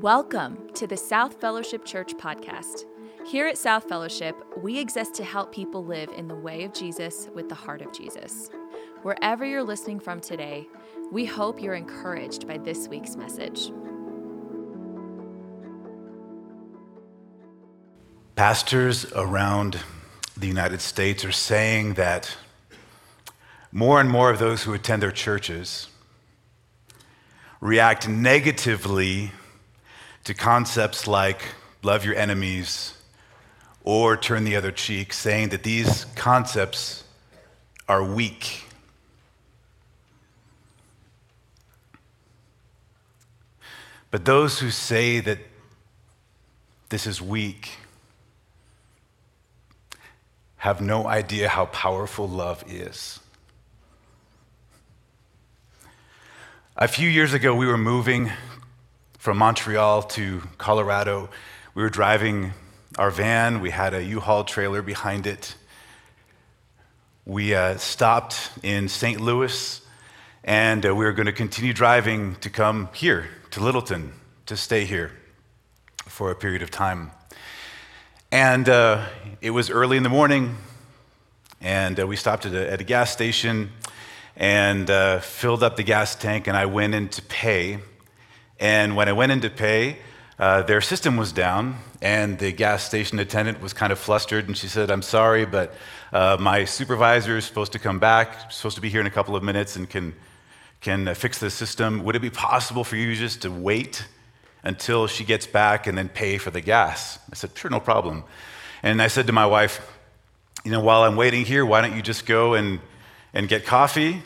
Welcome to the South Fellowship Church podcast. Here at South Fellowship, we exist to help people live in the way of Jesus with the heart of Jesus. Wherever you're listening from today, we hope you're encouraged by this week's message. Pastors around the United States are saying that more and more of those who attend their churches react negatively to concepts like love your enemies or turn the other cheek, saying that these concepts are weak. But those who say that this is weak have no idea how powerful love is. A few years ago, we were moving from Montreal to Colorado. We were driving our van, we had a U Haul trailer behind it. We uh, stopped in St. Louis, and uh, we were going to continue driving to come here to Littleton to stay here for a period of time. And uh, it was early in the morning, and uh, we stopped at a, at a, gas station and uh, filled up the gas tank, and I went in to pay. And when I went in to pay, uh, their system was down, and the gas station attendant was kind of flustered, and she said, I'm sorry, but uh, my supervisor is supposed to come back, supposed to be here in a couple of minutes, and can, can uh, fix the system. Would it be possible for you just to wait until she gets back and then pay for the gas? I said, Sure, no problem. And I said to my wife, You know, while I'm waiting here, why don't you just go and, and get coffee?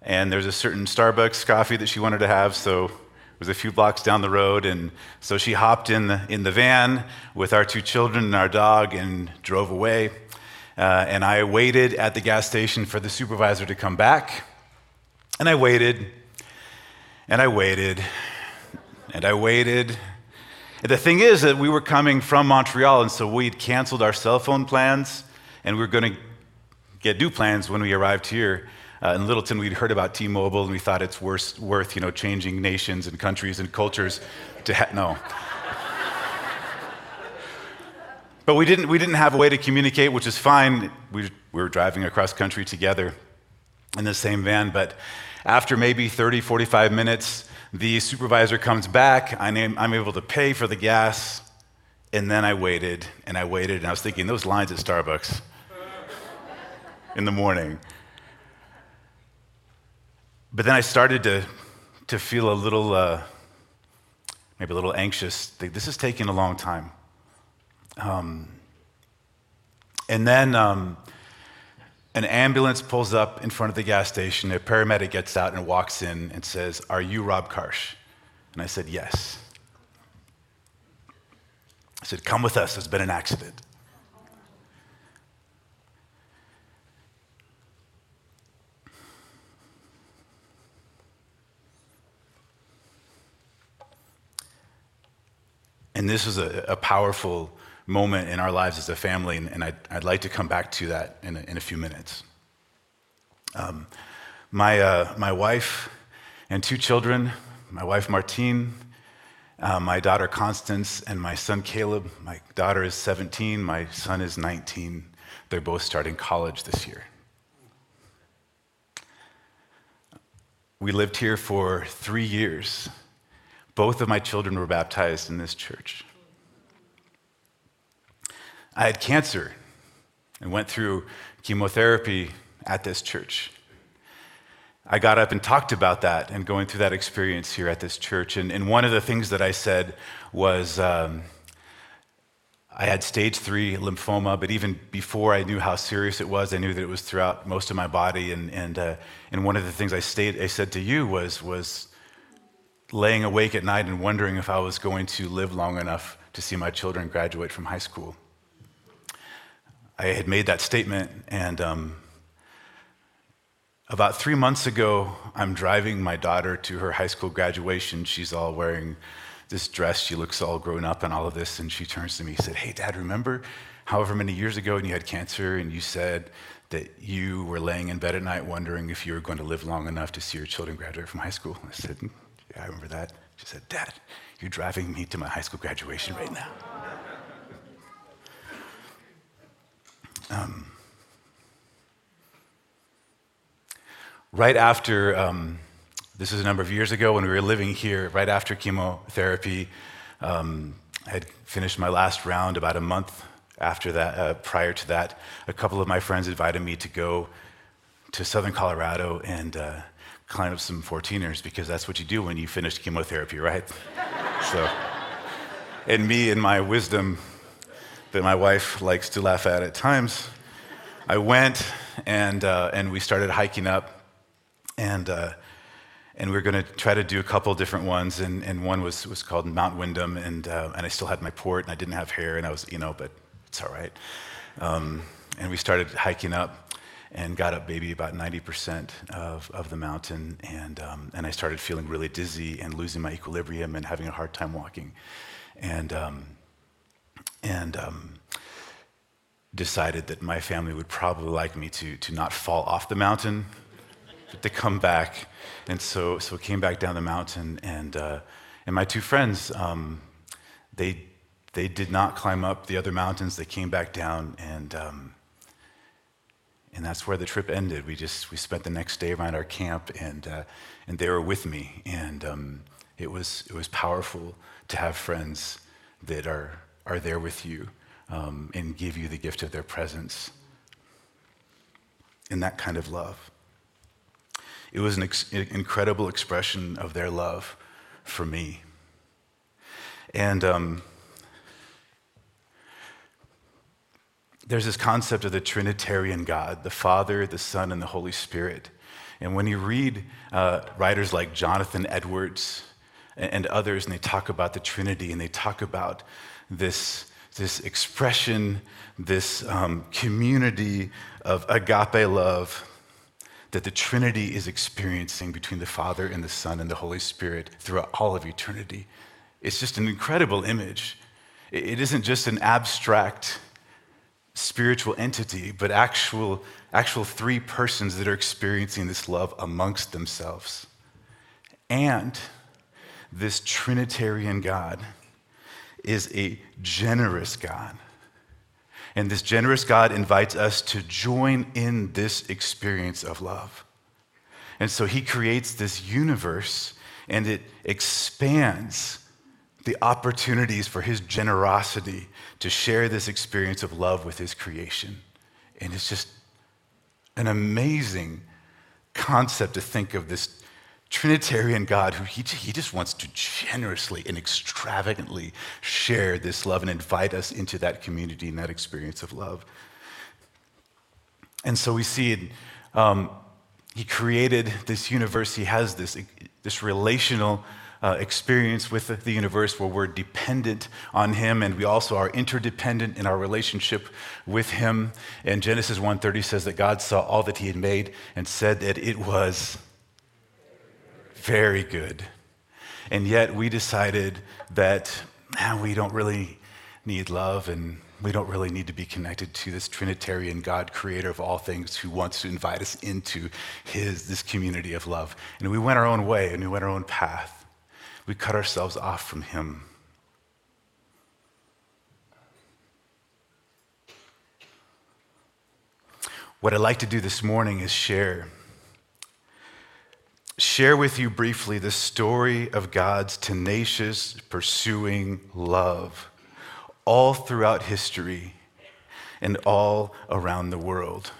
And there's a certain Starbucks coffee that she wanted to have, so was a few blocks down the road, and so she hopped in the, in the van with our two children and our dog and drove away. Uh, and I waited at the gas station for the supervisor to come back. And I waited, and I waited, and I waited. And the thing is that we were coming from Montreal, and so we'd canceled our cell phone plans, and we were going to get new plans when we arrived here. Uh, in Littleton, we'd heard about T-Mobile, and we thought it's worth, worth you know, changing nations and countries and cultures to ha- no. but we didn't, we didn't have a way to communicate, which is fine. We, we were driving across country together in the same van, but after maybe 30, 45 minutes, the supervisor comes back. I'm, I'm able to pay for the gas, and then I waited, and I waited, and I was thinking, those lines at Starbucks in the morning. But then I started to, to feel a little, uh, maybe a little anxious. This is taking a long time. Um, and then um, an ambulance pulls up in front of the gas station. A paramedic gets out and walks in and says, Are you Rob Karch? And I said, Yes. I said, Come with us. There's been an accident. And this is a, a powerful moment in our lives as a family, and, and I'd, I'd, like to come back to that in a, in a few minutes. Um, my, uh, my wife and two children, my wife Martine, uh, my daughter Constance, and my son Caleb. My daughter is 17, my son is 19. They're both starting college this year. We lived here for three years both of my children were baptized in this church. I had cancer and went through chemotherapy at this church. I got up and talked about that and going through that experience here at this church. And, and one of the things that I said was um, I had stage three lymphoma, but even before I knew how serious it was, I knew that it was throughout most of my body. And, and, uh, and one of the things I, stayed, I said to you was, was laying awake at night and wondering if I was going to live long enough to see my children graduate from high school. I had made that statement, and um, about three months ago, I'm driving my daughter to her high school graduation. She's all wearing this dress. She looks all grown up and all of this. And she turns to me and said, Hey, Dad, remember however many years ago when you had cancer and you said that you were laying in bed at night wondering if you were going to live long enough to see your children graduate from high school? I said, I remember that. She said, Dad, you're driving me to my high school graduation right now. Um, right after, um, this is a number of years ago when we were living here, right after chemotherapy, um, I had finished my last round about a month after that, uh, prior to that. A couple of my friends invited me to go to southern Colorado and uh, climb up some 14ers because that's what you do when you finish chemotherapy, right? so, and me and my wisdom that my wife likes to laugh at at times, I went and, uh, and we started hiking up and, uh, and we were going to try to do a couple different ones and, and one was, was called Mount Windom and, uh, and I still had my port and I didn't have hair and I was, you know, but it's all right. Um, and we started hiking up and got up maybe about 90% of, of the mountain. And, um, and I started feeling really dizzy and losing my equilibrium and having a hard time walking. And, um, and um, decided that my family would probably like me to, to not fall off the mountain, but to come back. And so, so came back down the mountain. And, uh, and my two friends, um, they, they did not climb up the other mountains. They came back down and um, and that's where the trip ended. We just we spent the next day around our camp, and uh, and they were with me, and um, it was it was powerful to have friends that are are there with you um, and give you the gift of their presence, and that kind of love. It was an ex- incredible expression of their love for me, and. Um, there's this concept of the Trinitarian God, the Father, the Son, and the Holy Spirit. And when you read uh, writers like Jonathan Edwards and, and others, and they talk about the Trinity, and they talk about this, this expression, this um, community of agape love that the Trinity is experiencing between the Father and the Son and the Holy Spirit throughout all of eternity. It's just an incredible image. It isn't just an abstract spiritual entity, but actual, actual three persons that are experiencing this love amongst themselves. And this Trinitarian God is a generous God. And this generous God invites us to join in this experience of love. And so he creates this universe and it expands the opportunities for his generosity to share this experience of love with his creation. And it's just an amazing concept to think of this Trinitarian God who he, he just wants to generously and extravagantly share this love and invite us into that community and that experience of love. And so we see it. Um, he created this universe, he has this, this relational uh, experience with the universe where we're dependent on him and we also are interdependent in our relationship with him. And genesis 1.30 says that god saw all that he had made and said that it was very good. And yet we decided that man, we don't really need love and we don't really need to be connected to this Trinitarian God, creator of all things, who wants to invite us into his, this community of love. And we went our own way and we went our own path we cut ourselves off from Him. What I'd like to do this morning is share. Share with you briefly the story of God's tenacious, pursuing love all throughout history and all around the world.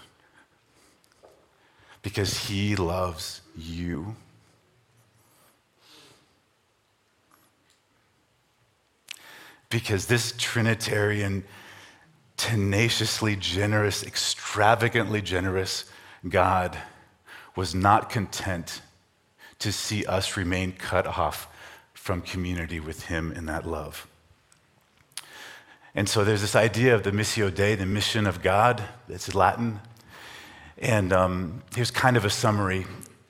Because He loves you. Because this Trinitarian, tenaciously generous, extravagantly generous God was not content to see us remain cut off from community with Him in that love. And so there's this idea of the Missio Dei, the mission of God. It's Latin. And um, here's kind of a summary.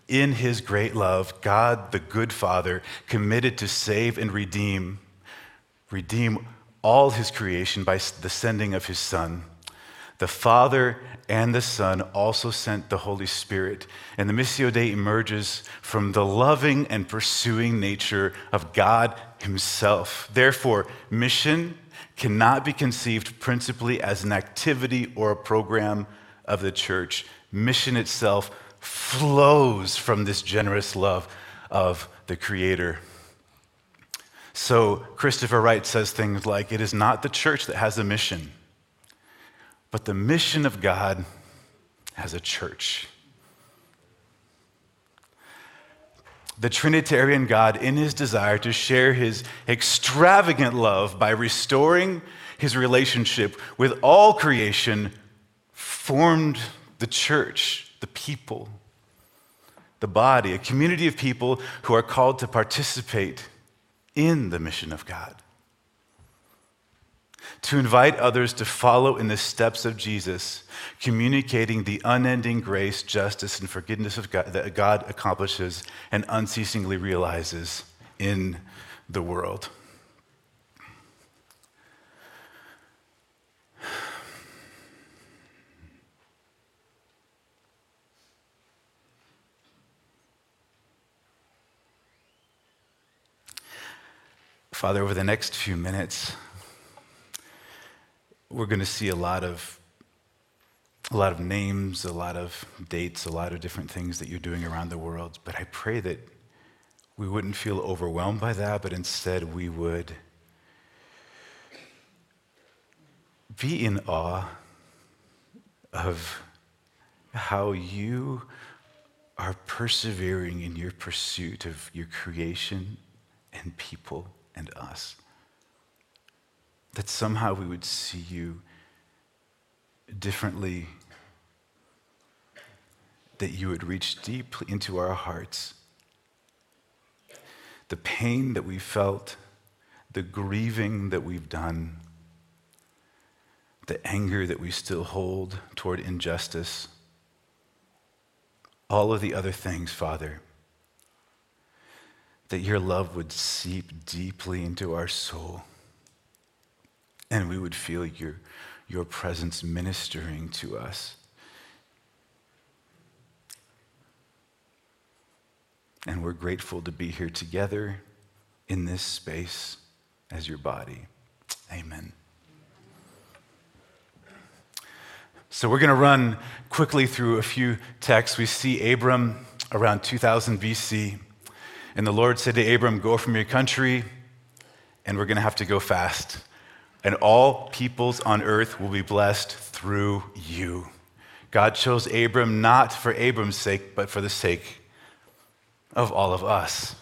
In his great love, God, the good Father, committed to save and redeem redeem all his creation by the sending of his son, the Father and the Son also sent the Holy Spirit. And the Missio Dei emerges from the loving and pursuing nature of God Himself. Therefore, mission cannot be conceived principally as an activity or a program of the church. Mission itself flows from this generous love of the Creator. So, Christopher Wright says things like It is not the church that has a mission, but the mission of God has a church. The Trinitarian God, in his desire to share his extravagant love by restoring his relationship with all creation, formed the church, the people, the body, a community of people who are called to participate in the mission of God. To invite others to follow in the steps of Jesus, communicating the unending grace, justice, and forgiveness of God that God accomplishes and unceasingly realizes in the world. Father, over the next few minutes, we're going to see a lot of a lot of names, a lot of dates, a lot of different things that you're doing around the world. But I pray that we wouldn't feel overwhelmed by that, but instead we would be in awe of how you are persevering in your pursuit of your creation and people and us. That somehow we would see you differently, that you would reach deep into our hearts. The pain that we felt, the grieving that we've done, the anger that we still hold toward injustice, all of the other things, Father that your love would seep deeply into our soul and we would feel your, your presence ministering to us. And we're grateful to be here together in this space as your body. Amen. So we're going to run quickly through a few texts. We see Abram around 2000 BC. And the Lord said to Abram, Go from your country, and we're going to have to go fast. And all peoples on earth will be blessed through you. God chose Abram not for Abram's sake, but for the sake of all of us.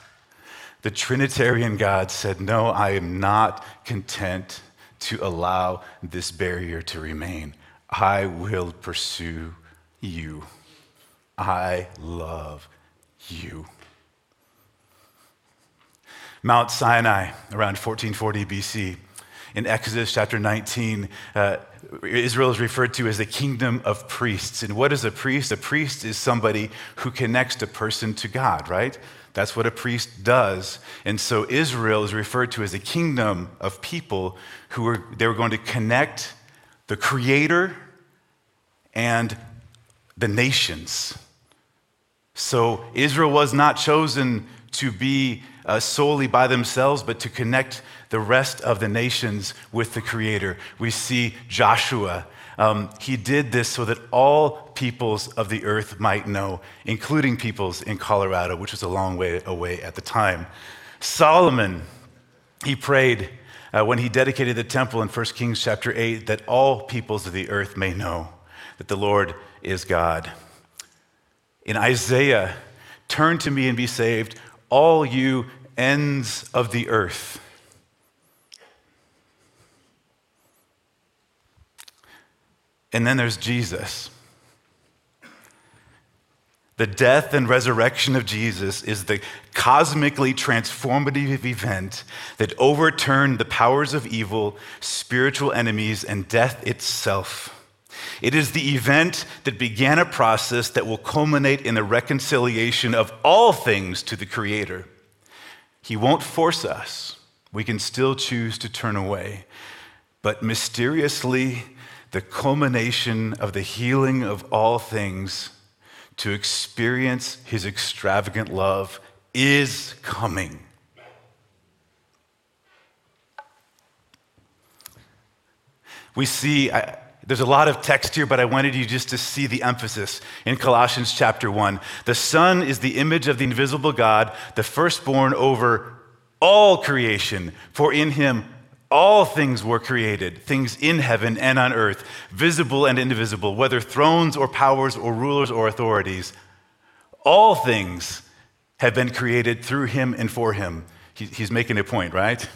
The Trinitarian God said, No, I am not content to allow this barrier to remain. I will pursue you. I love you. Mount Sinai, around 1440 BC. In Exodus chapter 19, uh, Israel is referred to as the kingdom of priests. And what is a priest? A priest is somebody who connects a person to God, right? That's what a priest does. And so Israel is referred to as a kingdom of people who were, they were going to connect the creator and the nations. So Israel was not chosen to be uh, solely by themselves, but to connect the rest of the nations with the Creator. We see Joshua. Um, he did this so that all peoples of the earth might know, including peoples in Colorado, which was a long way away at the time. Solomon, he prayed uh, when he dedicated the temple in 1 Kings chapter 8 that all peoples of the earth may know that the Lord is God. In Isaiah, turn to me and be saved, all you ends of the earth. And then there's Jesus. The death and resurrection of Jesus is the cosmically transformative event that overturned the powers of evil, spiritual enemies, and death itself. It is the event that began a process that will culminate in the reconciliation of all things to the Creator. He won't force us. We can still choose to turn away. But mysteriously, the culmination of the healing of all things, to experience his extravagant love, is coming. We see, I, there's a lot of text here, but I wanted you just to see the emphasis in Colossians chapter 1. The Son is the image of the invisible God, the firstborn over all creation, for in him all things were created, things in heaven and on earth, visible and invisible, whether thrones or powers or rulers or authorities. All things have been created through him and for him. he's making a point, right?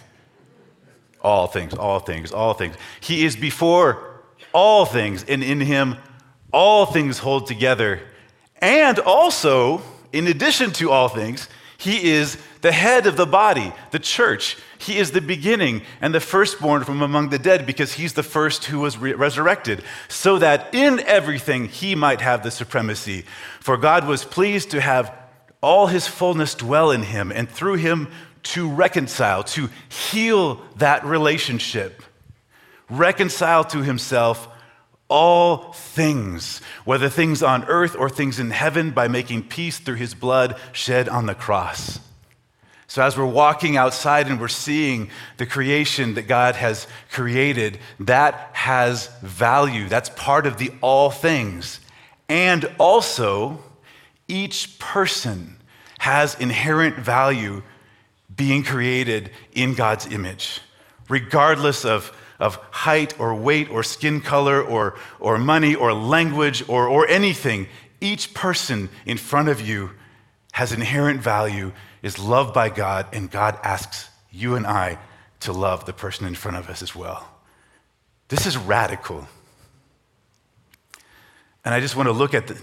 All things, all things, all things. He is before all things, and in him all things hold together. And also, in addition to all things, he is the head of the body, the church. He is the beginning and the firstborn from among the dead because he's the first who was re- resurrected, so that in everything he might have the supremacy. For God was pleased to have all his fullness dwell in him, and through him to reconcile, to heal that relationship, reconcile to himself all things, whether things on earth or things in heaven, by making peace through his blood shed on the cross. So, as we're walking outside and we're seeing the creation that God has created, that has value. That's part of the all things. And also, each person has inherent value being created in God's image, regardless of, of height or weight or skin color or, or money or language or, or anything. Each person in front of you has inherent value is loved by God, and God asks you and I to love the person in front of us as well. This is radical. And I just want to look at the,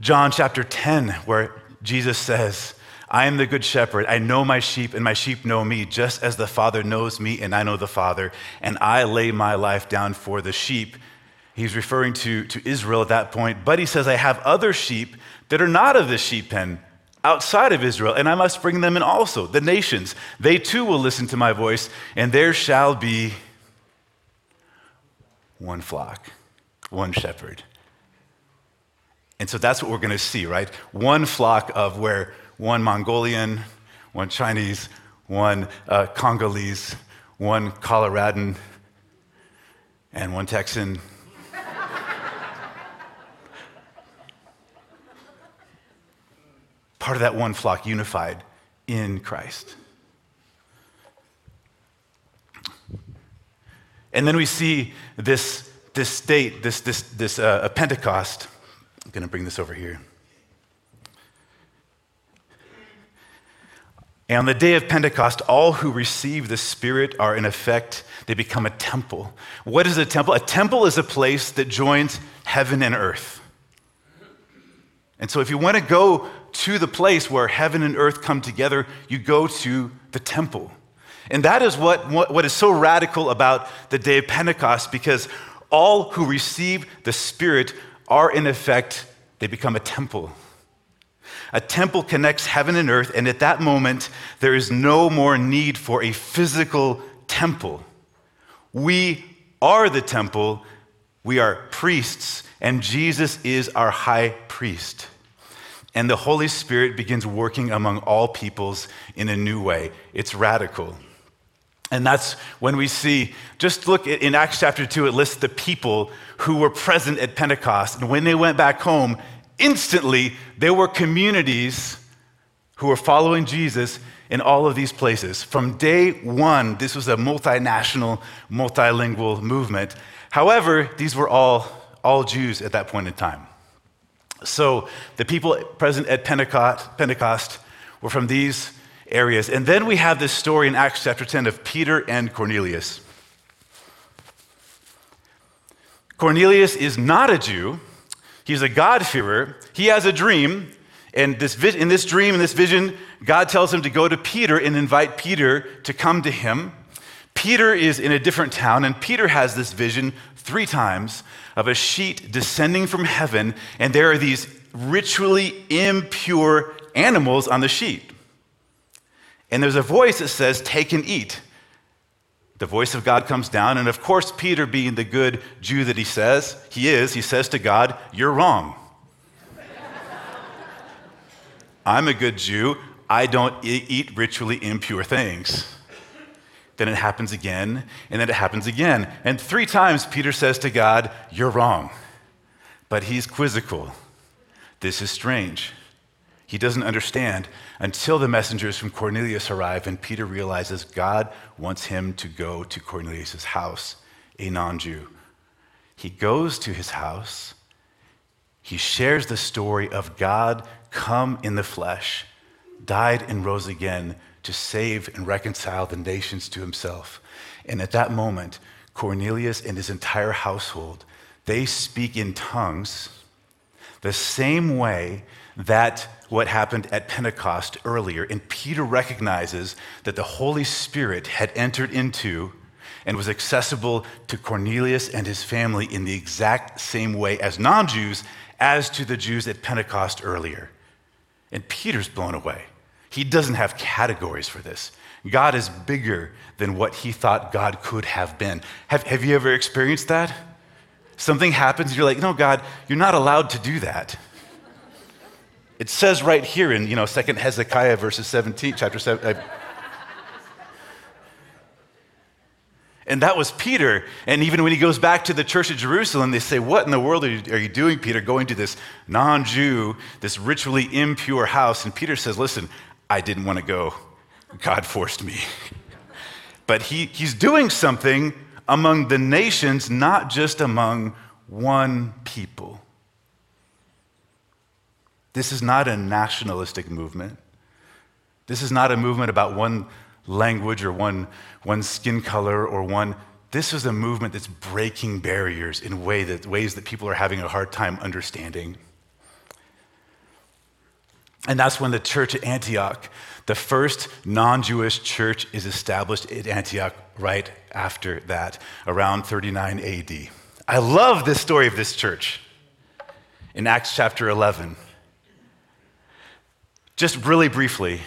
John chapter 10, where Jesus says, I am the good shepherd. I know my sheep, and my sheep know me, just as the Father knows me, and I know the Father, and I lay my life down for the sheep. He's referring to, to Israel at that point, but he says, I have other sheep that are not of the sheep pen outside of Israel, and I must bring them in also, the nations. They too will listen to my voice, and there shall be one flock, one shepherd. And so that's what we're going to see, right? One flock of where one Mongolian, one Chinese, one uh, Congolese, one Coloradan, and one Texan part of that one flock unified in Christ. And then we see this, this state, this, this, this uh, Pentecost. I'm going to bring this over here. And on the day of Pentecost, all who receive the Spirit are in effect, they become a temple. What is a temple? A temple is a place that joins heaven and earth. And so, if you want to go to the place where heaven and earth come together, you go to the temple. And that is what, what, what is so radical about the day of Pentecost because all who receive the Spirit are, in effect, they become a temple. A temple connects heaven and earth, and at that moment, there is no more need for a physical temple. We are the temple, we are priests, and Jesus is our high priest. And the Holy Spirit begins working among all peoples in a new way. It's radical. And that's when we see, just look in Acts chapter 2, it lists the people who were present at Pentecost. And when they went back home, instantly there were communities who were following Jesus in all of these places. From day one, this was a multinational, multilingual movement. However, these were all all Jews at that point in time. So the people present at Pentecost, Pentecost were from these areas. And then we have this story in Acts chapter 10 of Peter and Cornelius. Cornelius is not a Jew, he's a God-fearer. He has a dream, and this, in this dream, in this vision, God tells him to go to Peter and invite Peter to come to him. Peter is in a different town, and Peter has this vision three times of a sheet descending from heaven, and there are these ritually impure animals on the sheet. And there's a voice that says, Take and eat. The voice of God comes down, and of course, Peter, being the good Jew that he says, he is, he says to God, You're wrong. I'm a good Jew. I don't eat ritually impure things. Then it happens again, and then it happens again. And three times Peter says to God, You're wrong. But he's quizzical. This is strange. He doesn't understand until the messengers from Cornelius arrive, and Peter realizes God wants him to go to Cornelius' house, a non Jew. He goes to his house. He shares the story of God come in the flesh, died and rose again to save and reconcile the nations to himself. And at that moment, Cornelius and his entire household, they speak in tongues the same way that what happened at Pentecost earlier. And Peter recognizes that the Holy Spirit had entered into and was accessible to Cornelius and his family in the exact same way as non Jews as to the Jews at Pentecost earlier. And Peter's blown away. He doesn't have categories for this. God is bigger than what he thought God could have been. Have, have you ever experienced that? Something happens, you're like, no, God, you're not allowed to do that. It says right here in, you know, Second Hezekiah verses 17, chapter 7. Uh, and that was Peter. And even when he goes back to the church of Jerusalem, they say, What in the world are you, are you doing, Peter, going to this non Jew, this ritually impure house? And Peter says, Listen, I didn't want to go. God forced me. but he, he's doing something among the nations, not just among one people. This is not a nationalistic movement. This is not a movement about one language or one, one skin color or one. This is a movement that's breaking barriers in way that, ways that people are having a hard time understanding. And that's when the church at Antioch, the first non Jewish church, is established at Antioch right after that, around 39 AD. I love this story of this church in Acts chapter 11. Just really briefly,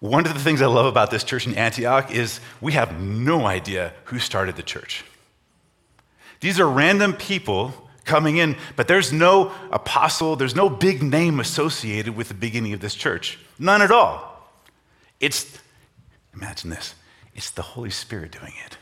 one of the things I love about this church in Antioch is we have no idea who started the church. These are random people coming in, but there's no apostle, there's no big name associated with the beginning of this church. None at all. It's, imagine this, it's the Holy Spirit doing it.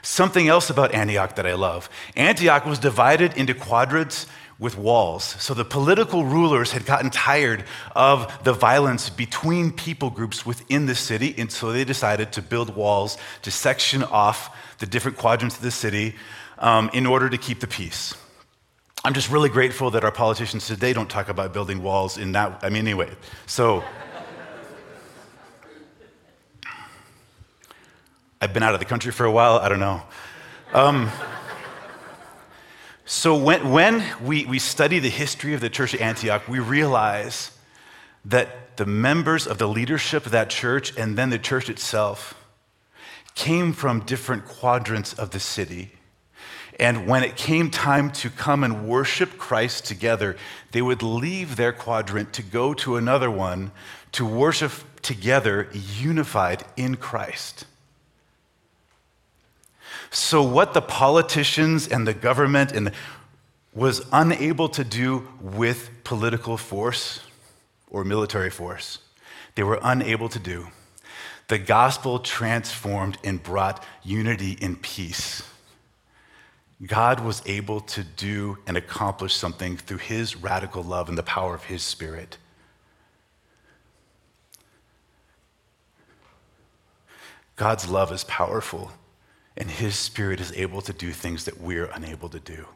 Something else about Antioch that I love Antioch was divided into quadrants with walls. So the political rulers had gotten tired of the violence between people groups within the city, and so they decided to build walls to section off the different quadrants of the city um, in order to keep the peace. I'm just really grateful that our politicians today don't talk about building walls in that. I mean, anyway, so. I've been out of the country for a while, I don't know. Um, so, when, when we, we study the history of the church at Antioch, we realize that the members of the leadership of that church and then the church itself came from different quadrants of the city. And when it came time to come and worship Christ together, they would leave their quadrant to go to another one to worship together, unified in Christ. So, what the politicians and the government and was unable to do with political force or military force, they were unable to do. The gospel transformed and brought unity and peace. God was able to do and accomplish something through his radical love and the power of his spirit. God's love is powerful and His Spirit is able to do things that we're unable to do.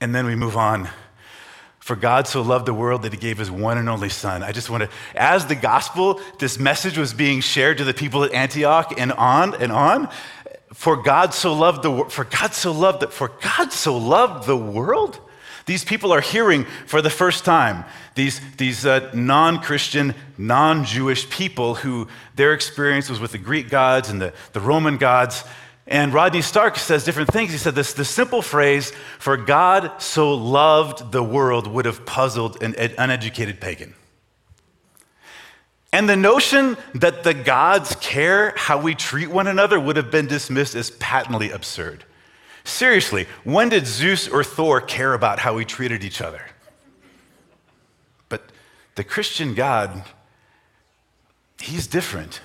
And then we move on. For God so loved the world that he gave his one and only Son. I just want to, as the gospel, this message was being shared to the people at Antioch and on and on. For God so loved the for God so loved that for God so loved the world these people are hearing for the first time, these, these uh, non Christian, non Jewish people who their experience was with the Greek gods and the, the Roman gods. And Rodney Stark says different things. He said this the simple phrase, for God so loved the world, would have puzzled an uneducated pagan. And the notion that the gods care how we treat one another would have been dismissed as patently absurd. Seriously, when did Zeus or Thor care about how we treated each other? But the Christian God, he's different.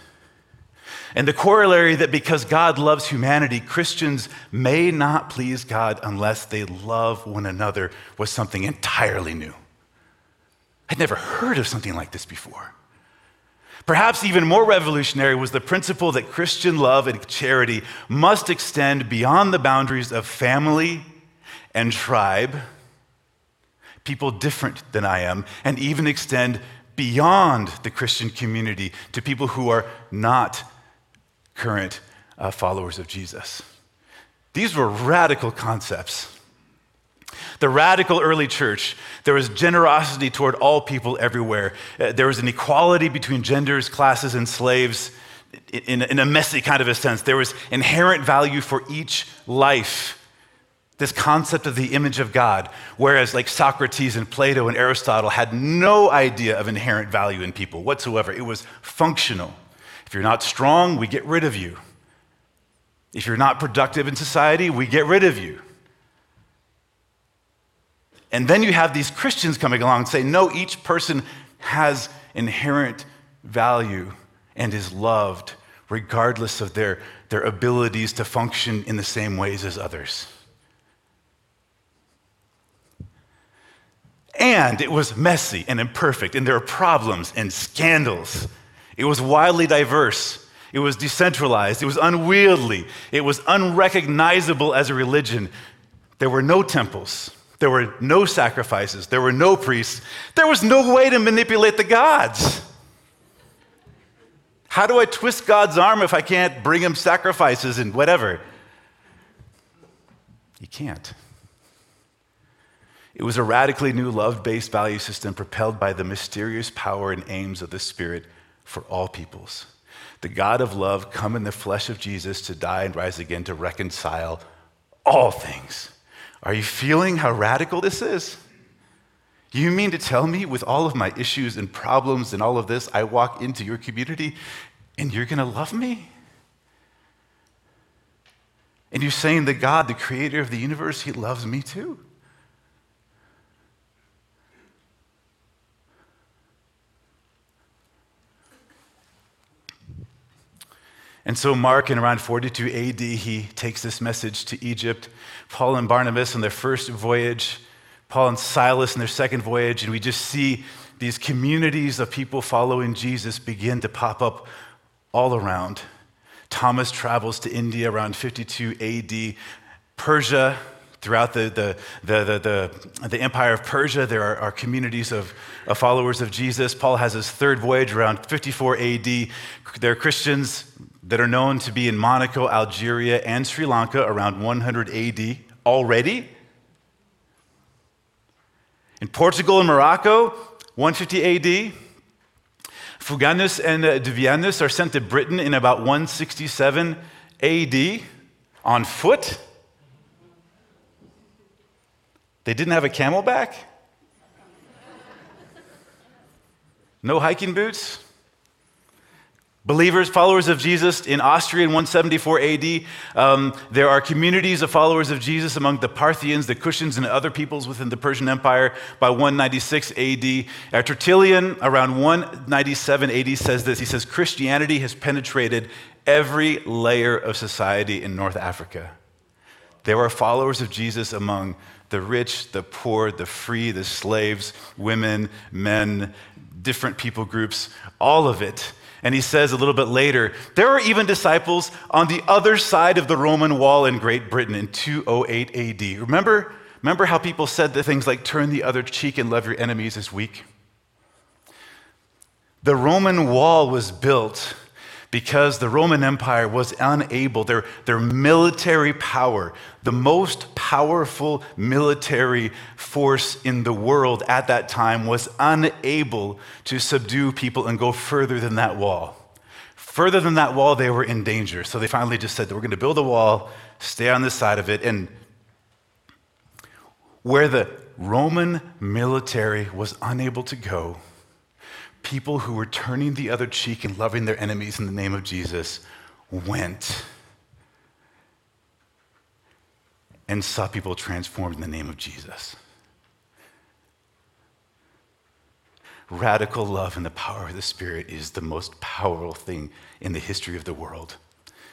And the corollary that because God loves humanity, Christians may not please God unless they love one another was something entirely new. I'd never heard of something like this before. Perhaps even more revolutionary was the principle that Christian love and charity must extend beyond the boundaries of family and tribe, people different than I am, and even extend beyond the Christian community to people who are not current uh, followers of Jesus. These were radical concepts. The radical early church, there was generosity toward all people everywhere. Uh, there was an equality between genders, classes, and slaves in, in a messy kind of a sense. There was inherent value for each life. This concept of the image of God, whereas like Socrates and Plato and Aristotle had no idea of inherent value in people whatsoever. It was functional. If you're not strong, we get rid of you. If you're not productive in society, we get rid of you. And then you have these Christians coming along and say, no, each person has inherent value and is loved regardless of their, their abilities to function in the same ways as others. And it was messy and imperfect, and there were problems and scandals. It was wildly diverse. It was decentralized. It was unwieldy. It was unrecognizable as a religion. There were no temples. There were no sacrifices. There were no priests. There was no way to manipulate the gods. How do I twist God's arm if I can't bring him sacrifices and whatever? You can't. It was a radically new love based value system propelled by the mysterious power and aims of the Spirit for all peoples. The God of love come in the flesh of Jesus to die and rise again to reconcile all things. Are you feeling how radical this is? You mean to tell me, with all of my issues and problems and all of this, I walk into your community and you're going to love me? And you're saying that God, the creator of the universe, he loves me too? And so, Mark, in around 42 AD, he takes this message to Egypt. Paul and Barnabas on their first voyage, Paul and Silas in their second voyage, and we just see these communities of people following Jesus begin to pop up all around. Thomas travels to India around 52 AD. Persia, throughout the, the, the, the, the, empire of Persia, there are, are communities of, of followers of Jesus. Paul has his third voyage around 54 AD. There are Christians that are known to be in Monaco, Algeria, and Sri Lanka around 100 AD already. In Portugal and Morocco, 150 AD. Fuganus and uh, Devianus are sent to Britain in about 167 AD on foot. They didn't have a CamelBak? No hiking boots? Believers, followers of Jesus in Austria in 174 AD, um, there are communities of followers of Jesus among the Parthians, the Kushans, and other peoples within the Persian Empire by 196 AD. Uh, Tertullian, around 197 AD, says this. He says, Christianity has penetrated every layer of society in North Africa. There are followers of Jesus among the rich, the poor, the free, the slaves, women, men, different people groups, all of it. And he says a little bit later, there are even disciples on the other side of the Roman wall in Great Britain in 208 AD. Remember, remember how people said the things like, turn the other cheek and love your enemies is weak? The Roman wall was built because the Roman Empire was unable, their, their military power, the most powerful military force in the world at that time, was unable to subdue people and go further than that wall. Further than that wall, they were in danger. So they finally just said, We're going to build a wall, stay on this side of it. And where the Roman military was unable to go, people who were turning the other cheek and loving their enemies in the name of Jesus went and saw people transformed in the name of Jesus. Radical love and the power of the Spirit is the most powerful thing in the history of the world,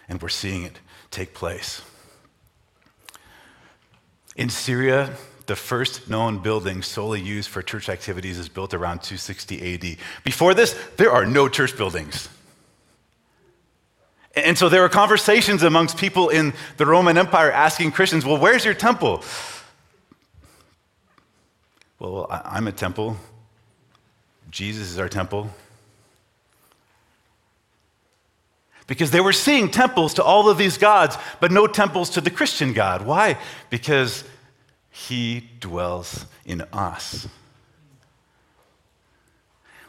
and we're seeing it take place. In Syria, the first known building solely used for church activities is built around 260 AD. Before this, there are no church buildings. And so there were conversations amongst people in the Roman Empire asking Christians, well, where's your temple? Well, I'm a temple. Jesus is our temple. Because they were seeing temples to all of these gods, but no temples to the Christian God. Why? Because he dwells in us.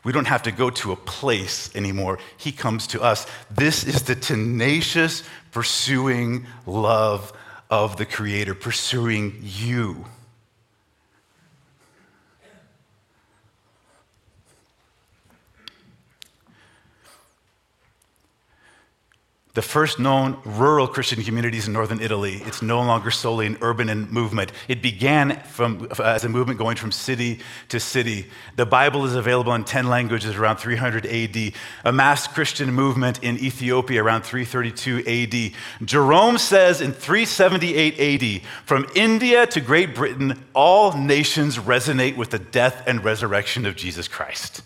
We don't have to go to a place anymore. He comes to us. This is the tenacious, pursuing love of the Creator, pursuing you. The first known rural Christian communities in northern Italy. It's no longer solely an urban movement. It began from, as a movement going from city to city. The Bible is available in 10 languages around 300 AD. A mass Christian movement in Ethiopia around 332 AD. Jerome says in 378 AD, from India to Great Britain, all nations resonate with the death and resurrection of Jesus Christ.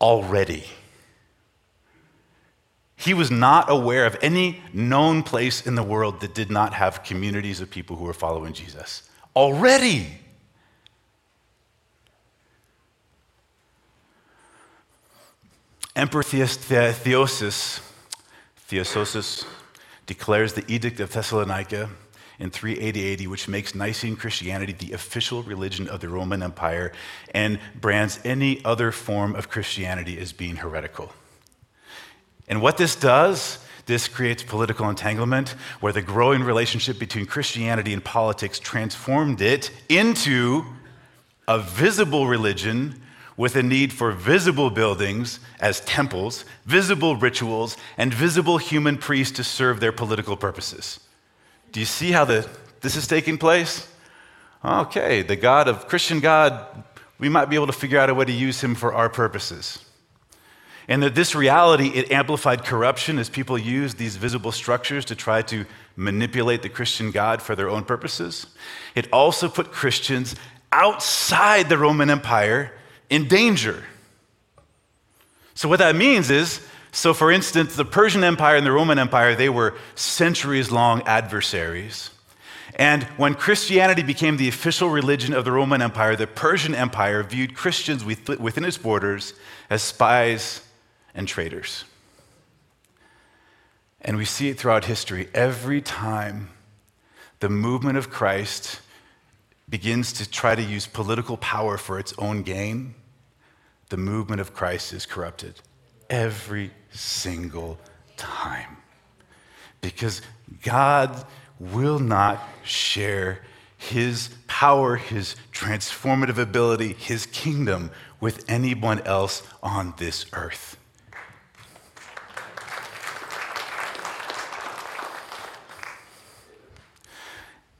Already. He was not aware of any known place in the world that did not have communities of people who were following Jesus. Already. Emperor Theosis, Theososus declares the Edict of Thessalonica in 380 AD, which makes Nicene Christianity the official religion of the Roman Empire and brands any other form of Christianity as being heretical. And what this does, this creates political entanglement where the growing relationship between Christianity and politics transformed it into a visible religion with a need for visible buildings as temples, visible rituals, and visible human priests to serve their political purposes. Do you see how the, this is taking place? Okay, the God of Christian God, we might be able to figure out a way to use him for our purposes. And that this reality, it amplified corruption as people used these visible structures to try to manipulate the Christian God for their own purposes. It also put Christians outside the Roman Empire in danger. So, what that means is so, for instance, the Persian Empire and the Roman Empire, they were centuries long adversaries. And when Christianity became the official religion of the Roman Empire, the Persian Empire viewed Christians within its borders as spies and traitors. And we see it throughout history. Every time the movement of Christ begins to try to use political power for its own gain, the movement of Christ is corrupted. Every single time. Because God will not share his power, his transformative ability, his kingdom with anyone else on this earth.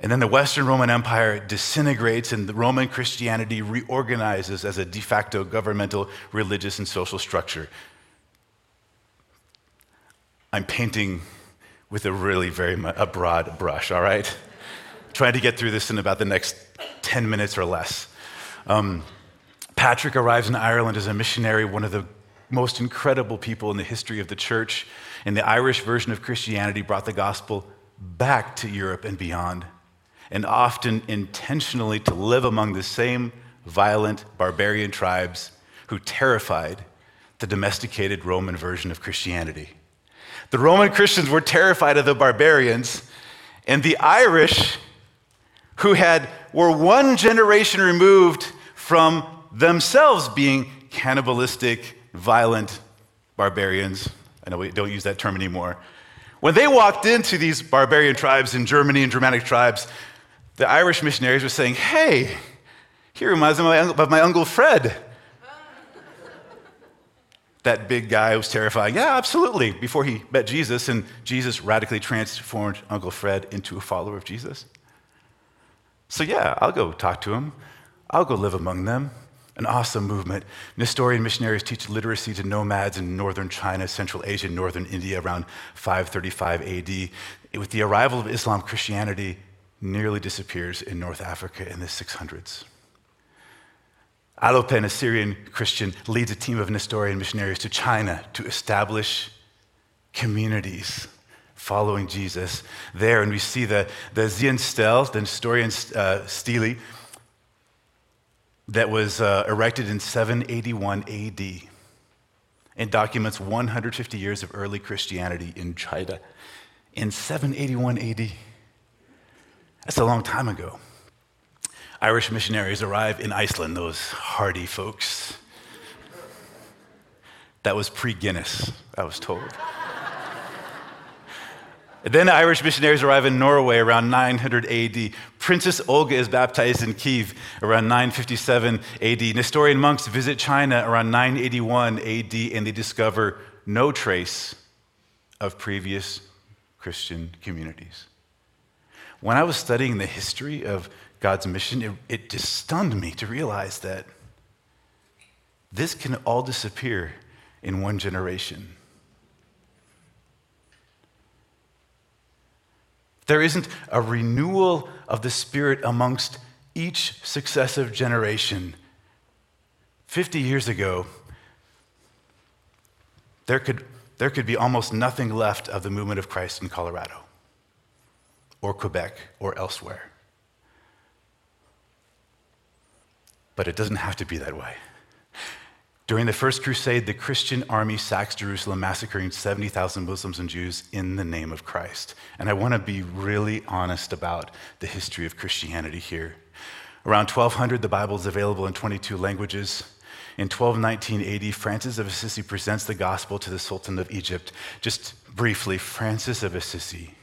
And then the Western Roman Empire disintegrates, and Roman Christianity reorganizes as a de facto governmental, religious, and social structure. I'm painting with a really very a broad brush, all right? Trying to get through this in about the next 10 minutes or less. Um, Patrick arrives in Ireland as a missionary, one of the most incredible people in the history of the church. And the Irish version of Christianity brought the gospel back to Europe and beyond and often intentionally to live among the same violent barbarian tribes who terrified the domesticated Roman version of Christianity. The Roman Christians were terrified of the barbarians, and the Irish, who had, were one generation removed from themselves being cannibalistic, violent barbarians. I know we don't use that term anymore. When they walked into these barbarian tribes in Germany and Germanic tribes, the Irish missionaries were saying, Hey, he reminds me of my, uncle Fred. that big guy was terrifying. Yeah, absolutely, before he met Jesus, and Jesus radically transformed Uncle Fred into a follower of Jesus. So, yeah, I'll go talk to him. I'll go live among them. An awesome movement. Nestorian missionaries teach literacy to nomads in northern China, Central Asia, northern India around 535 AD. With the arrival of Islam, Christianity nearly disappears in North Africa in the 600s. Alopen, a Syrian Christian, leads a team of Nestorian missionaries to China to establish communities following Jesus there. And we see the, the Xi'an Stele, the Nestorian uh, stele, that was uh, erected in 781 AD and documents 150 years of early Christianity in China in 781 AD. That's a long time ago. Irish missionaries arrive in Iceland, those hardy folks. That was pre Guinness, I was told. then the Irish missionaries arrive in Norway around 900 AD. Princess Olga is baptized in Kiev around 957 AD. Nestorian monks visit China around 981 AD and they discover no trace of previous Christian communities. When I was studying the history of God's mission, it, it just stunned me to realize that this can all disappear in one generation. There isn't a renewal of the Spirit amongst each successive generation. 50 years ago, there could, there could be almost nothing left of the movement of Christ in Colorado or Quebec or elsewhere. But it doesn't have to be that way. During the First Crusade, the Christian army sacks Jerusalem, massacring 70,000 Muslims and Jews in the name of Christ. And I want to be really honest about the history of Christianity here. Around 1200, the Bible is available in 22 languages. In 1219 AD, Francis of Assisi presents the gospel to the Sultan of Egypt. Just briefly, Francis of Assisi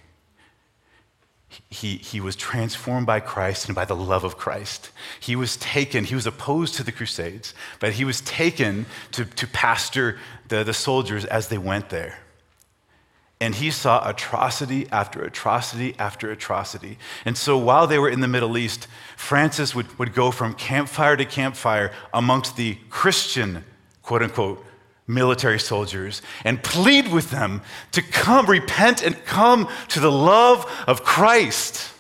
he, he was transformed by Christ and by the love of Christ. He was taken, he was opposed to the Crusades, but he was taken to, to pastor the, the soldiers as they went there. And he saw atrocity after atrocity after atrocity. And so while they were in the Middle East, Francis would, would go from campfire to campfire amongst the Christian, quote unquote, military soldiers and plead with them to come, repent, and come to the love of Christ.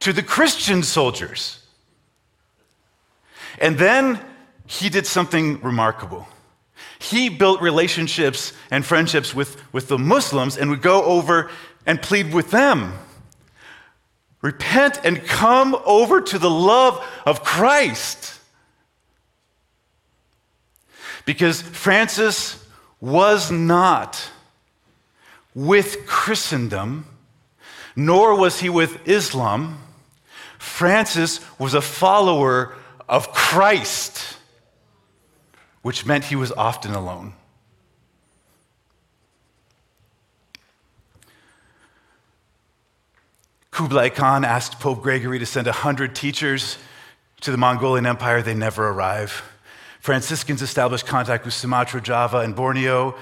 To the Christian soldiers. And then he did something remarkable. He built relationships and friendships with, with the Muslims and would go over and plead with them. Repent and come over to the love of Christ. Because Francis was not with Christendom, nor was he with Islam. Francis was a follower of Christ, which meant he was often alone. Kublai Khan asked Pope Gregory to send 100 teachers to the Mongolian Empire. They never arrive. Franciscans established contact with Sumatra, Java, and Borneo.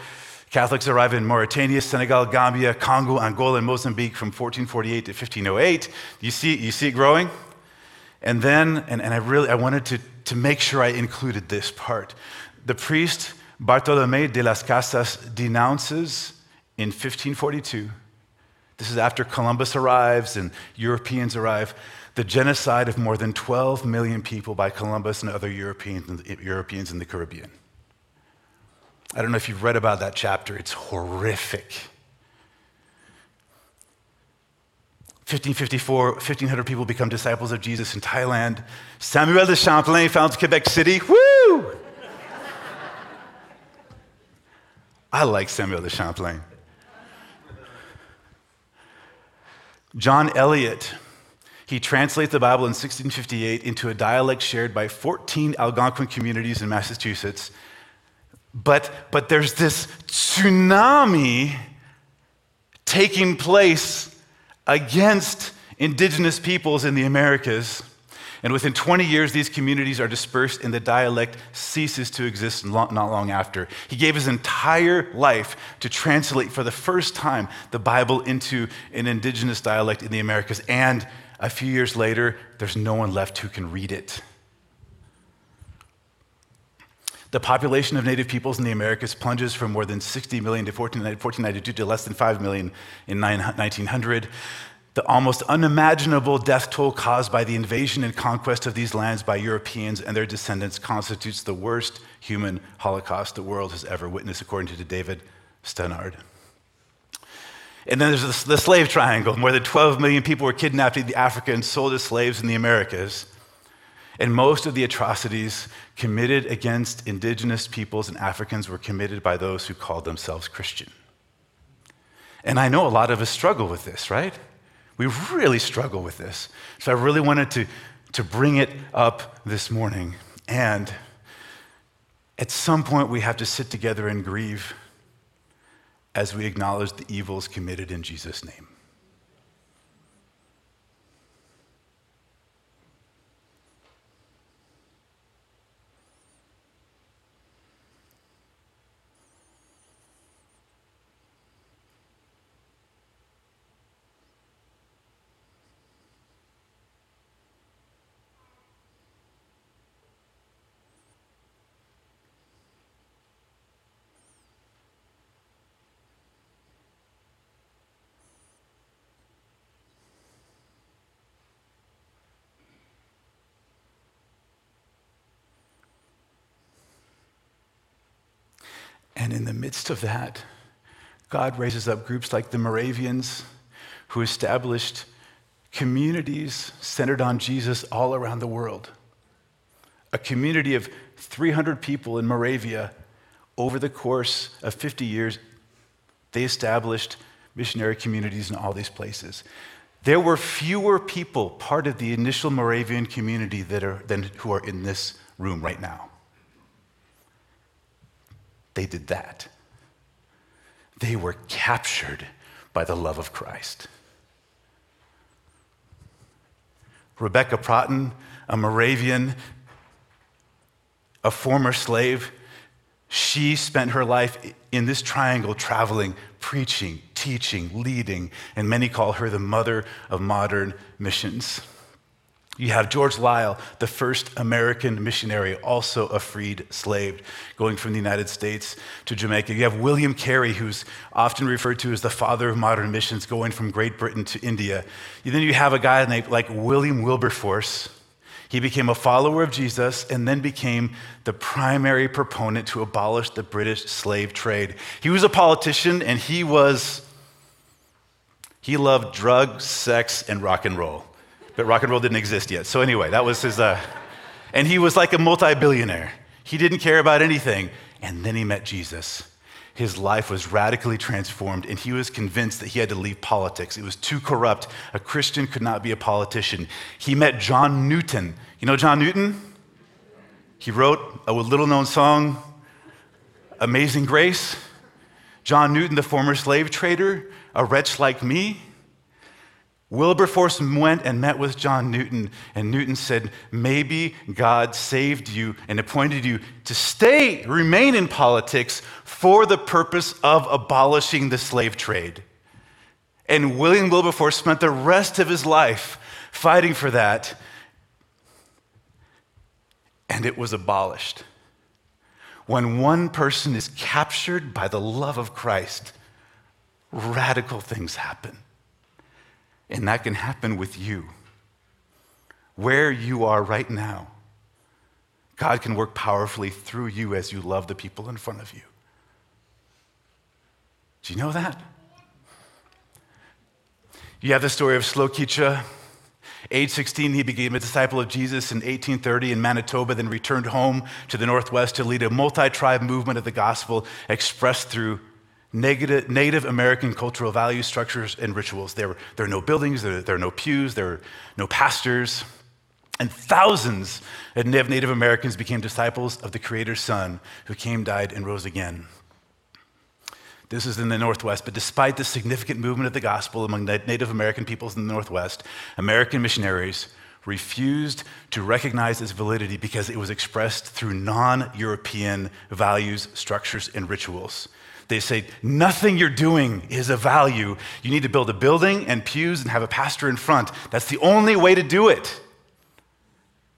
Catholics arrive in Mauritania, Senegal, Gambia, Congo, Angola, and Mozambique from 1448 to 1508. You see, you see it growing? And then, and, and I really I wanted to, to make sure I included this part. The priest Bartolomé de las Casas denounces in 1542. This is after Columbus arrives and Europeans arrive the genocide of more than 12 million people by Columbus and other Europeans, Europeans in the Caribbean. I don't know if you've read about that chapter, it's horrific. 1554, 1,500 people become disciples of Jesus in Thailand. Samuel de Champlain founds Quebec City. Woo! I like Samuel de Champlain. John Eliot he translates the Bible in 1658 into a dialect shared by 14 Algonquin communities in Massachusetts. But, but there's this tsunami taking place against indigenous peoples in the Americas. And within 20 years, these communities are dispersed and the dialect ceases to exist not long after. He gave his entire life to translate for the first time the Bible into an indigenous dialect in the Americas. And a few years later, there's no one left who can read it. The population of native peoples in the Americas plunges from more than 60 million to 1492 to less than 5 million in 1900 the almost unimaginable death toll caused by the invasion and conquest of these lands by Europeans and their descendants constitutes the worst human holocaust the world has ever witnessed, according to David Stannard. And then there's the slave triangle. More than 12 million people were kidnapped in Africa and sold as slaves in the Americas. And most of the atrocities committed against indigenous peoples and Africans were committed by those who called themselves Christian. And I know a lot of us struggle with this, right? We really struggle with this. So I really wanted to, to bring it up this morning. And at some point, we have to sit together and grieve as we acknowledge the evils committed in Jesus' name. And in the midst of that, God raises up groups like the Moravians who established communities centered on Jesus all around the world. A community of 300 people in Moravia over the course of 50 years, they established missionary communities in all these places. There were fewer people part of the initial Moravian community that are, than who are in this room right now. They did that. They were captured by the love of Christ. Rebecca Protten, a Moravian, a former slave, she spent her life in this triangle traveling, preaching, teaching, leading, and many call her the mother of modern missions. You have George Liele, the first American missionary, also a freed slave, going from the United States to Jamaica. You have William Carey, who's often referred to as the father of modern missions, going from Great Britain to India. And then you have a guy named like William Wilberforce. He became a follower of Jesus and then became the primary proponent to abolish the British slave trade. He was a politician and he was, he loved drugs, sex, and rock and roll but rock and roll didn't exist yet. So, anyway, that was his, uh, and he was like a multi billionaire. He didn't care about anything. And then he met Jesus. His life was radically transformed, and he was convinced that he had to leave politics. It was too corrupt. A Christian could not be a politician. He met John Newton. You know John Newton? He wrote a little known song, Amazing Grace. John Newton, the former slave trader, a wretch like me, Wilberforce went and met with John Newton, and Newton said, Maybe God saved you and appointed you to stay, remain in politics for the purpose of abolishing the slave trade. And William Wilberforce spent the rest of his life fighting for that, and it was abolished. When one person is captured by the love of Christ, radical things happen. And that can happen with you. Where you are right now, God can work powerfully through you as you love the people in front of you. Do you know that? You have the story of Slokicha. Age 16, he became a disciple of Jesus in 1830 in Manitoba, then returned home to the Northwest to lead a multi tribe movement of the gospel expressed through negative, Native American cultural value structures, and rituals. There, there are no buildings, there, there are no pews, there are no pastors. And thousands of Native Americans became disciples of the Creator's Son who came, died, and rose again. This is in the Northwest, but despite the significant movement of the gospel among Native American peoples in the Northwest, American missionaries refused to recognize its validity because it was expressed through non European values, structures, and rituals. They say, nothing you're doing is a value. You need to build a building and pews and have a pastor in front. That's the only way to do it.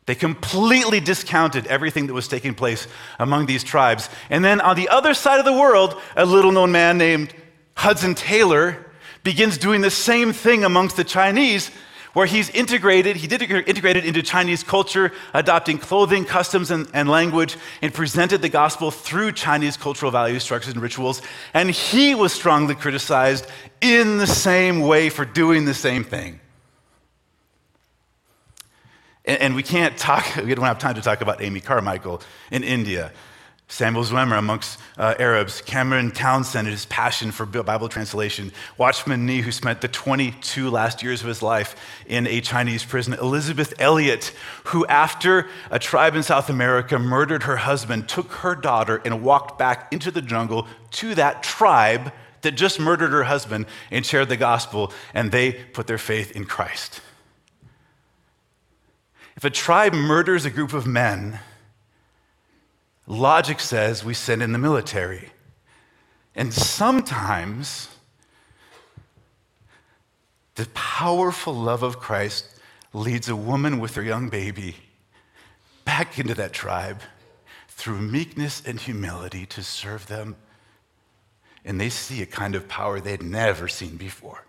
They completely discounted everything that was taking place among these tribes. And then on the other side of the world, a little known man named Hudson Taylor begins doing the same thing amongst the Chinese where he's integrated, he did integrated into Chinese culture, adopting clothing, customs, and, and language, and presented the gospel through Chinese cultural values, structures, and rituals. And he was strongly criticized in the same way for doing the same thing. And, and we can't talk, we don't have time to talk about Amy Carmichael in India. Samuel Zwemer amongst uh, Arabs, Cameron Townsend and his passion for Bible translation, Watchman Nee, who spent the 22 last years of his life in a Chinese prison, Elizabeth Elliot, who after a tribe in South America murdered her husband, took her daughter and walked back into the jungle to that tribe that just murdered her husband and shared the gospel, and they put their faith in Christ. If a tribe murders a group of men, Logic says we send in the military. And sometimes the powerful love of Christ leads a woman with her young baby back into that tribe through meekness and humility to serve them. And they see a kind of power they'd never seen before.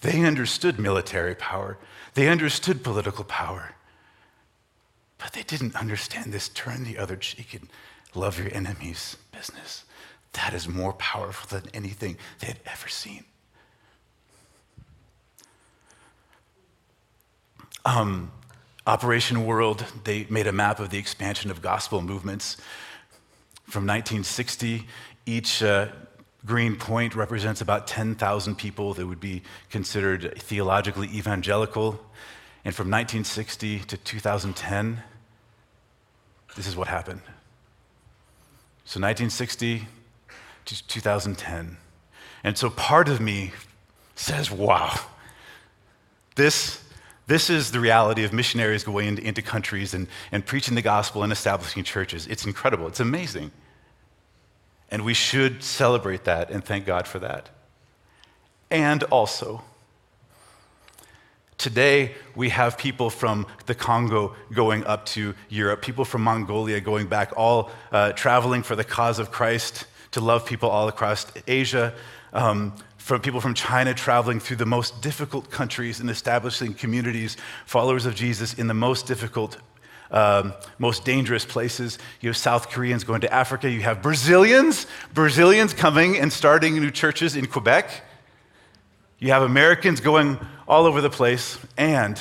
They understood military power, they understood political power. But they didn't understand this turn the other cheek and love your enemies business. That is more powerful than anything they had ever seen. Um, Operation World, they made a map of the expansion of gospel movements. From 1960, each uh, green point represents about 10,000 people that would be considered theologically evangelical. And from 1960 to 2010, this is what happened. So 1960 to 2010. And so part of me says, wow, this, this is the reality of missionaries going into, into countries and, and preaching the gospel and establishing churches. It's incredible, it's amazing. And we should celebrate that and thank God for that. And also, Today, we have people from the Congo going up to Europe, people from Mongolia going back, all uh, traveling for the cause of Christ to love people all across Asia. Um, from people from China traveling through the most difficult countries and establishing communities, followers of Jesus in the most difficult, um, most dangerous places. You have South Koreans going to Africa. You have Brazilians, Brazilians coming and starting new churches in Quebec. You have Americans going all over the place, and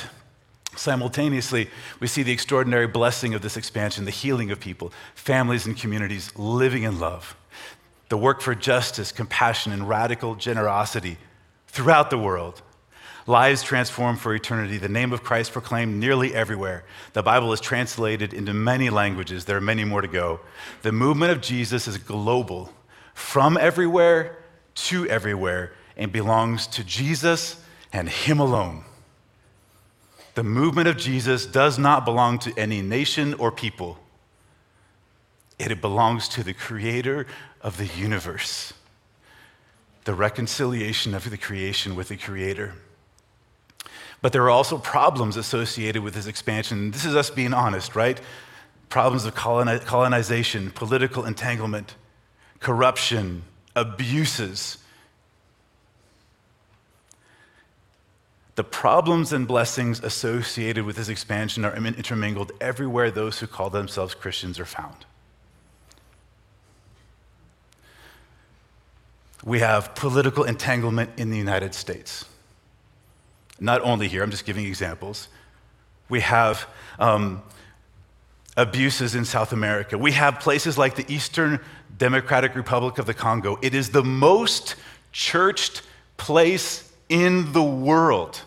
simultaneously, we see the extraordinary blessing of this expansion, the healing of people, families, and communities living in love, the work for justice, compassion, and radical generosity throughout the world. Lives transformed for eternity, the name of Christ proclaimed nearly everywhere. The Bible is translated into many languages. There are many more to go. The movement of Jesus is global, from everywhere to everywhere and belongs to Jesus and Him alone. The movement of Jesus does not belong to any nation or people, it belongs to the Creator of the universe, the reconciliation of the creation with the Creator. But there are also problems associated with this expansion. This is us being honest, right? Problems of colonization, political entanglement, corruption, abuses, The problems and blessings associated with this expansion are intermingled everywhere those who call themselves Christians are found. We have political entanglement in the United States. Not only here, I'm just giving examples. We have um, abuses in South America. We have places like the Eastern Democratic Republic of the Congo. It is the most churched place in the world.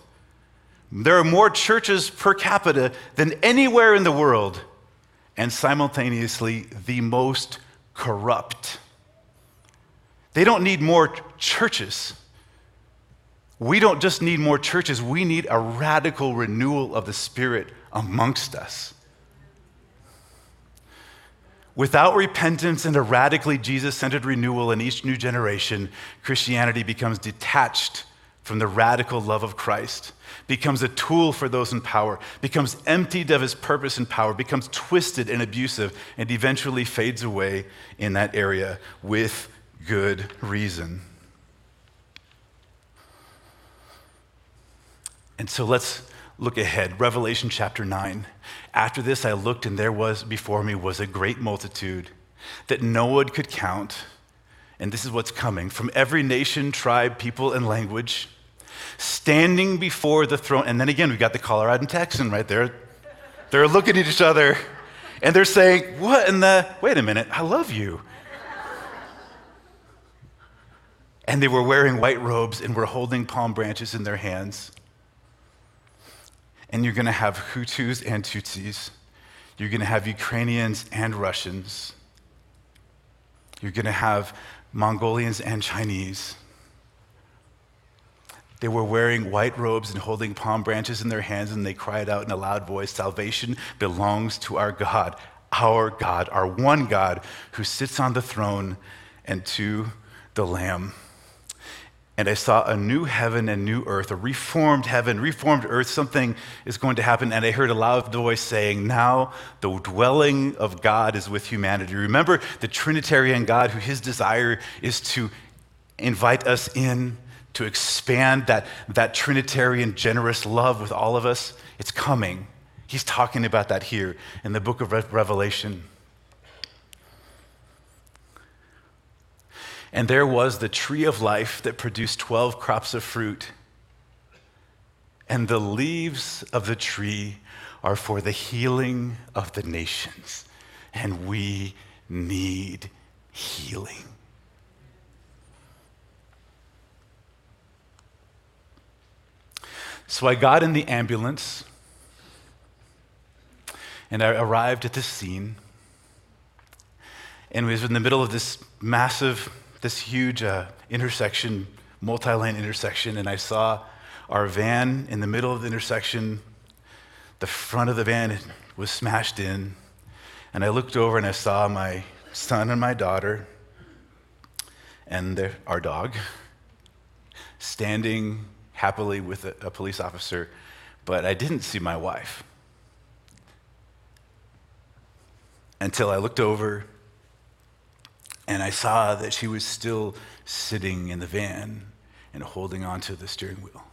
There are more churches per capita than anywhere in the world, and simultaneously the most corrupt. They don't need more churches. We don't just need more churches, we need a radical renewal of the Spirit amongst us. Without repentance and a radically Jesus centered renewal in each new generation, Christianity becomes detached from the radical love of Christ, becomes a tool for those in power, becomes emptied of his purpose and power, becomes twisted and abusive, and eventually fades away in that area with good reason. And so let's look ahead. Revelation chapter 9. After this, I looked, and there was before me was a great multitude that no one could count. And this is what's coming from every nation, tribe, people, and language, standing before the throne. And then again, we've got the Colorado Texan right there. They're looking at each other and they're saying, What in the? Wait a minute, I love you. And they were wearing white robes and were holding palm branches in their hands and you're going to have Hutus and Tutsis. You're going to have Ukrainians and Russians. You're going to have Mongolians and Chinese. They were wearing white robes and holding palm branches in their hands, and they cried out in a loud voice Salvation belongs to our God, our God, our one God who sits on the throne, and to the Lamb and I saw a new heaven and new earth, a reformed heaven, reformed earth. Something is going to happen. And I heard a loud voice saying, Now the dwelling of God is with humanity. Remember the Trinitarian God, who his desire is to invite us in, to expand that, that Trinitarian generous love with all of us? It's coming. He's talking about that here in the book of Revelation. And there was the tree of life that produced 12 crops of fruit. And the leaves of the tree are for the healing of the nations. And we need healing. So I got in the ambulance and I arrived at the scene and we was in the middle of this massive this huge uh, intersection, multi lane intersection, and I saw our van in the middle of the intersection. The front of the van was smashed in. And I looked over and I saw my son and my daughter and our dog standing happily with a, a police officer, but I didn't see my wife until I looked over and I saw that she was still sitting in the van and holding onto the steering wheel.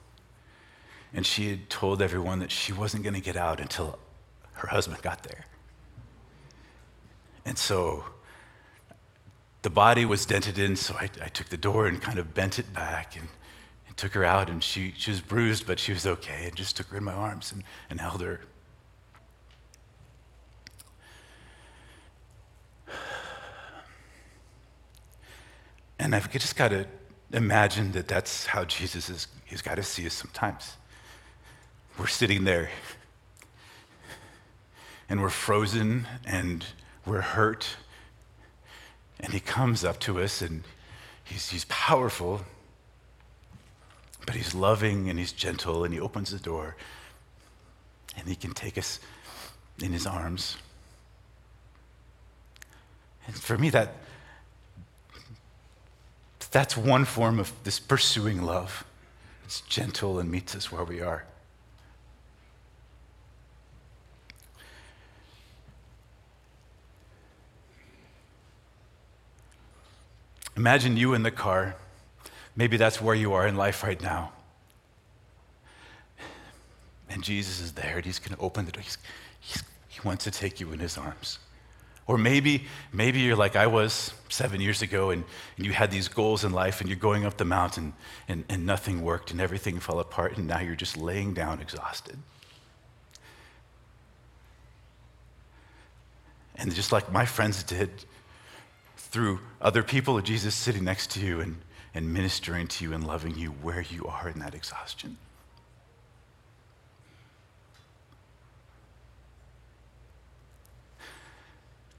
And she had told everyone that she wasn't going to get out until her husband got there. And so the body was dented in, so I, I took the door and kind of bent it back and, and, took her out. And she, she was bruised, but she was okay, and just took her in my arms and, and held her. And I've just got to imagine that that's how Jesus is. He's got to see us sometimes. We're sitting there and we're frozen and we're hurt. And he comes up to us and he's, he's powerful, but he's loving and he's gentle and he opens the door and he can take us in his arms. And for me, that, that's one form of this pursuing love. It's gentle and meets us where we are. Imagine you in the car. Maybe that's where you are in life right now. And Jesus is there and he's going to open the door. He's, he's, he wants to take you in his arms. Or maybe, maybe you're like I was seven years ago and, and you had these goals in life and you're going up the mountain and, and nothing worked and everything fell apart and now you're just laying down exhausted. And just like my friends did through other people Jesus sitting next to you and, and ministering to you and loving you where you are in that exhaustion.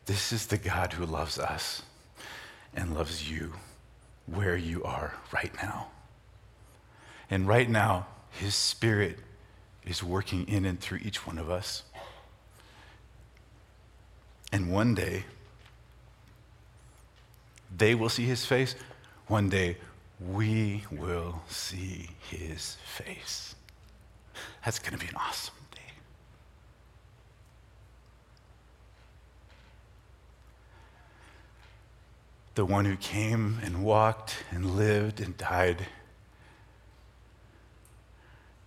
This is the God who loves us and loves you where you are right now. And right now, His Spirit is working in and through each one of us. And one day, they will see His face. One day, we will see His face. That's going to be an awesome day. The one who came and walked and lived and died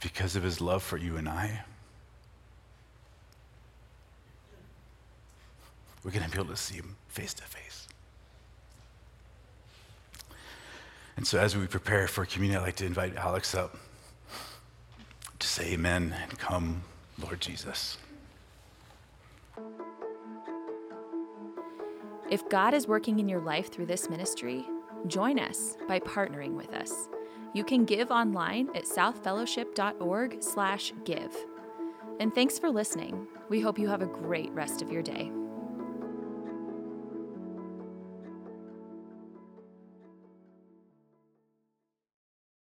because of his love for you and I. We're going to be able to see him face to face. And so, as we prepare for communion, I'd like to invite Alex up to say amen and come, Lord Jesus. If God is working in your life through this ministry, join us by partnering with us. You can give online at southfellowship.org/give. And thanks for listening. We hope you have a great rest of your day.